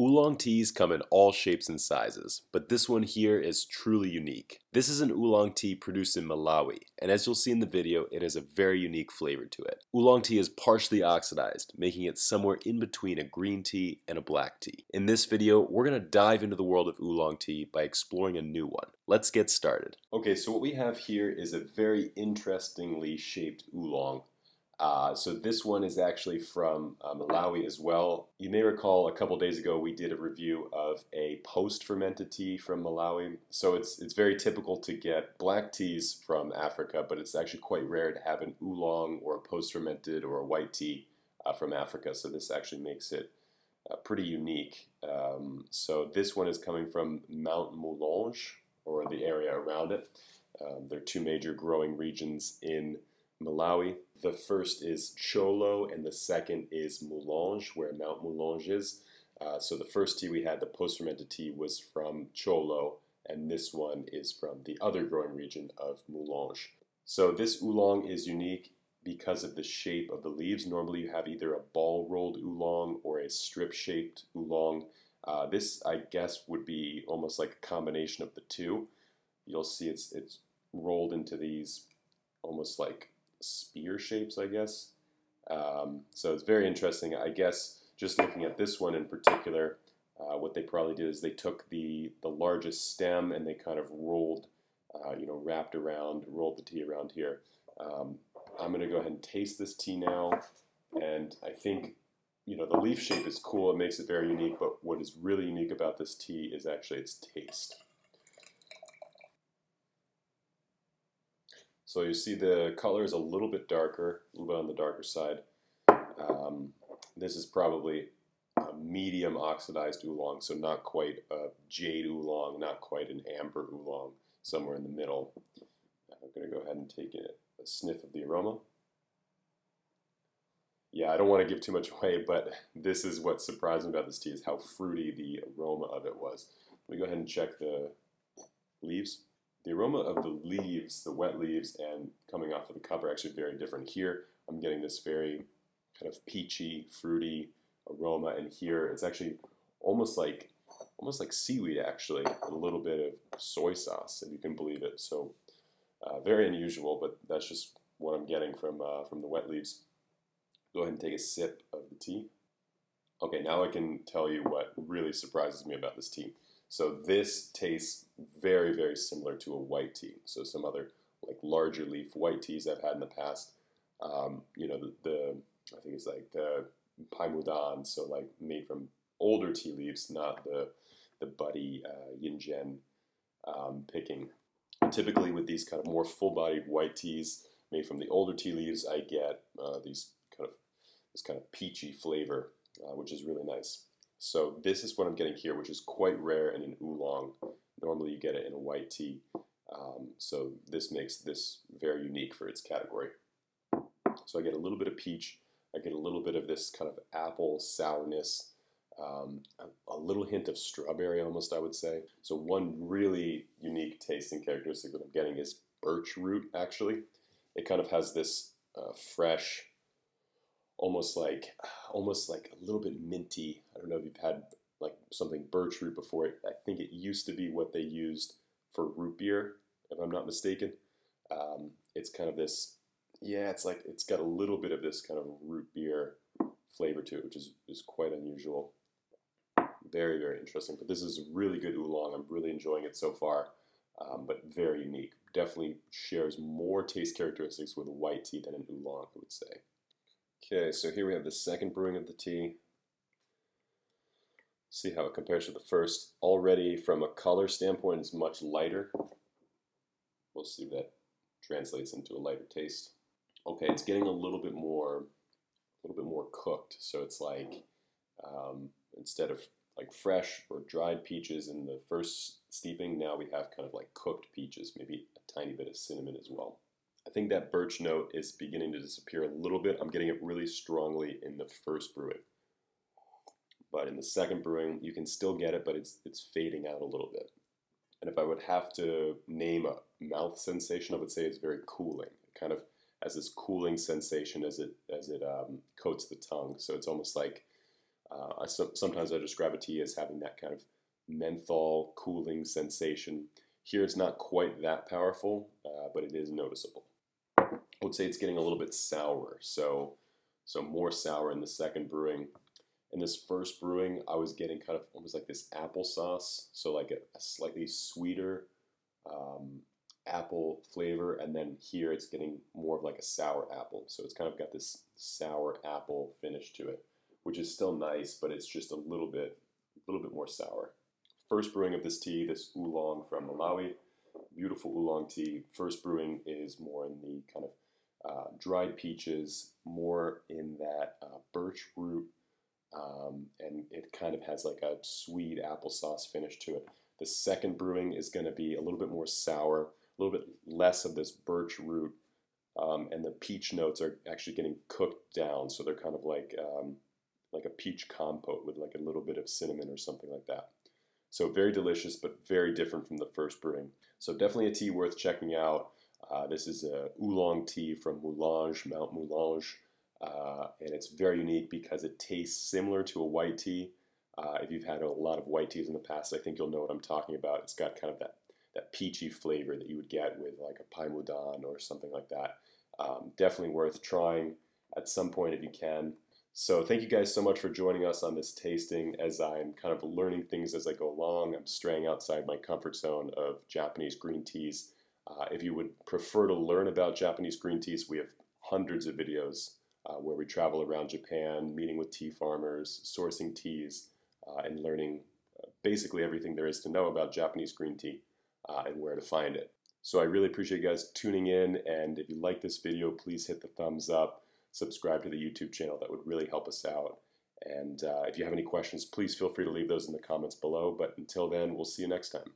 Oolong teas come in all shapes and sizes, but this one here is truly unique. This is an oolong tea produced in Malawi, and as you'll see in the video, it has a very unique flavor to it. Oolong tea is partially oxidized, making it somewhere in between a green tea and a black tea. In this video, we're going to dive into the world of oolong tea by exploring a new one. Let's get started. Okay, so what we have here is a very interestingly shaped oolong uh, so this one is actually from uh, Malawi as well. You may recall a couple days ago we did a review of a post-fermented tea from Malawi. So it's it's very typical to get black teas from Africa, but it's actually quite rare to have an oolong or a post-fermented or a white tea uh, from Africa. So this actually makes it uh, pretty unique. Um, so this one is coming from Mount Mulanje or the area around it. Um, there are two major growing regions in Malawi. The first is Cholo, and the second is Mulanje, where Mount Mulanje is. Uh, so the first tea we had, the post-fermented tea, was from Cholo, and this one is from the other growing region of Mulanje. So this oolong is unique because of the shape of the leaves. Normally you have either a ball-rolled oolong or a strip-shaped oolong. Uh, this, I guess, would be almost like a combination of the two. You'll see it's it's rolled into these almost like spear shapes, I guess. Um, so it's very interesting. I guess just looking at this one in particular, uh, what they probably did is they took the the largest stem and they kind of rolled, uh, you know, wrapped around, rolled the tea around here. Um, I'm going to go ahead and taste this tea now, and I think you know the leaf shape is cool. It makes it very unique. But what is really unique about this tea is actually its taste. So you see the color is a little bit darker, a little bit on the darker side. Um, this is probably a medium oxidized oolong, so not quite a jade oolong, not quite an amber oolong, somewhere in the middle. I'm going to go ahead and take a, a sniff of the aroma. Yeah, I don't want to give too much away, but this is what surprised me about this tea is how fruity the aroma of it was. Let me go ahead and check the leaves the aroma of the leaves, the wet leaves, and coming off of the cup are actually very different. Here, I'm getting this very kind of peachy, fruity aroma, and here it's actually almost like almost like seaweed, actually, a little bit of soy sauce, if you can believe it. So, uh, very unusual, but that's just what I'm getting from uh, from the wet leaves. Go ahead and take a sip of the tea. Okay, now I can tell you what really surprises me about this tea. So this tastes very, very similar to a white tea. So some other like larger leaf white teas I've had in the past. Um, you know, the, the, I think it's like the Paimudan, so like made from older tea leaves, not the the buddy uh, Yinzhen um, picking. Typically, with these kind of more full-bodied white teas made from the older tea leaves, I get uh, these kind of this kind of peachy flavor, uh, which is really nice. So this is what I'm getting here, which is quite rare in an oolong. Normally you get it in a white tea. Um, so this makes this very unique for its category. So I get a little bit of peach. I get a little bit of this kind of apple sourness, um, a, a, little hint of strawberry almost, I would say. So one really unique tasting characteristic that I'm getting is birch root, actually. It kind of has this uh, fresh, almost like almost like a little bit minty. I don't know if you've had like something birch root before. I think it used to be what they used for root beer, if I'm not mistaken. Um, it's kind of this, yeah, it's like it's got a little bit of this kind of root beer flavor to it, which is is quite unusual. Very very interesting. But this is really good oolong. I'm really enjoying it so far. Um, but very unique. Definitely shares more taste characteristics with white tea than an oolong, I would say. Okay, so here we have the second brewing of the tea. See how it compares to the first. Already from a color standpoint, it's much lighter. We'll see if that translates into a lighter taste. Okay, it's getting a little bit more, a little bit more cooked. So it's like um, instead of like fresh or dried peaches in the first steeping, now we have kind of like cooked peaches, maybe a tiny bit of cinnamon as well. I think that birch note is beginning to disappear a little bit. I'm getting it really strongly in the first brewing. But in the second brewing, you can still get it, but it's, it's fading out a little bit. And if I would have to name a mouth sensation, I would say it's very cooling. It kind of has this cooling sensation as it, as it um, coats the tongue. So it's almost like Uh, I, so, sometimes I describe a tea as having that kind of menthol cooling sensation. Here it's not quite that powerful, uh, but it is noticeable. I would say it's getting a little bit sour, so so more sour in the second brewing. In this first brewing, I was getting kind of almost like this applesauce, so like a, a slightly sweeter um, apple flavor, and then here it's getting more of like a sour apple. So it's kind of got this sour apple finish to it, which is still nice, but it's just a little bit, a little bit more sour. First brewing of this tea, this oolong from Malawi, beautiful oolong tea. First brewing is more in the kind of uh, dried peaches, more in that uh, birch root, um, and it kind of has like a sweet applesauce finish to it. The second brewing is going to be a little bit more sour, a little bit less of this birch root, um, and the peach notes are actually getting cooked down, so they're kind of like um, like a peach compote with like a little bit of cinnamon or something like that. So very delicious, but very different from the first brewing. So definitely a tea worth checking out. Uh, this is a oolong tea from Mulanje, Mount Mulanje, uh, and it's very unique because it tastes similar to a white tea. Uh, if you've had a lot of white teas in the past, I think you'll know what I'm talking about. It's got kind of that that peachy flavor that you would get with like a Pai Mudan or something like that. Um, definitely worth trying at some point if you can. So thank you guys so much for joining us on this tasting as I'm kind of learning things as I go along. I'm straying outside my comfort zone of Japanese green teas. Uh, if you would prefer to learn about Japanese green teas, we have hundreds of videos uh, where we travel around Japan, meeting with tea farmers, sourcing teas, uh, and learning uh, basically everything there is to know about Japanese green tea uh, and where to find it. So I really appreciate you guys tuning in, and if you like this video, please hit the thumbs up, subscribe to the YouTube channel. That would really help us out. And uh, if you have any questions, please feel free to leave those in the comments below. But until then, we'll see you next time.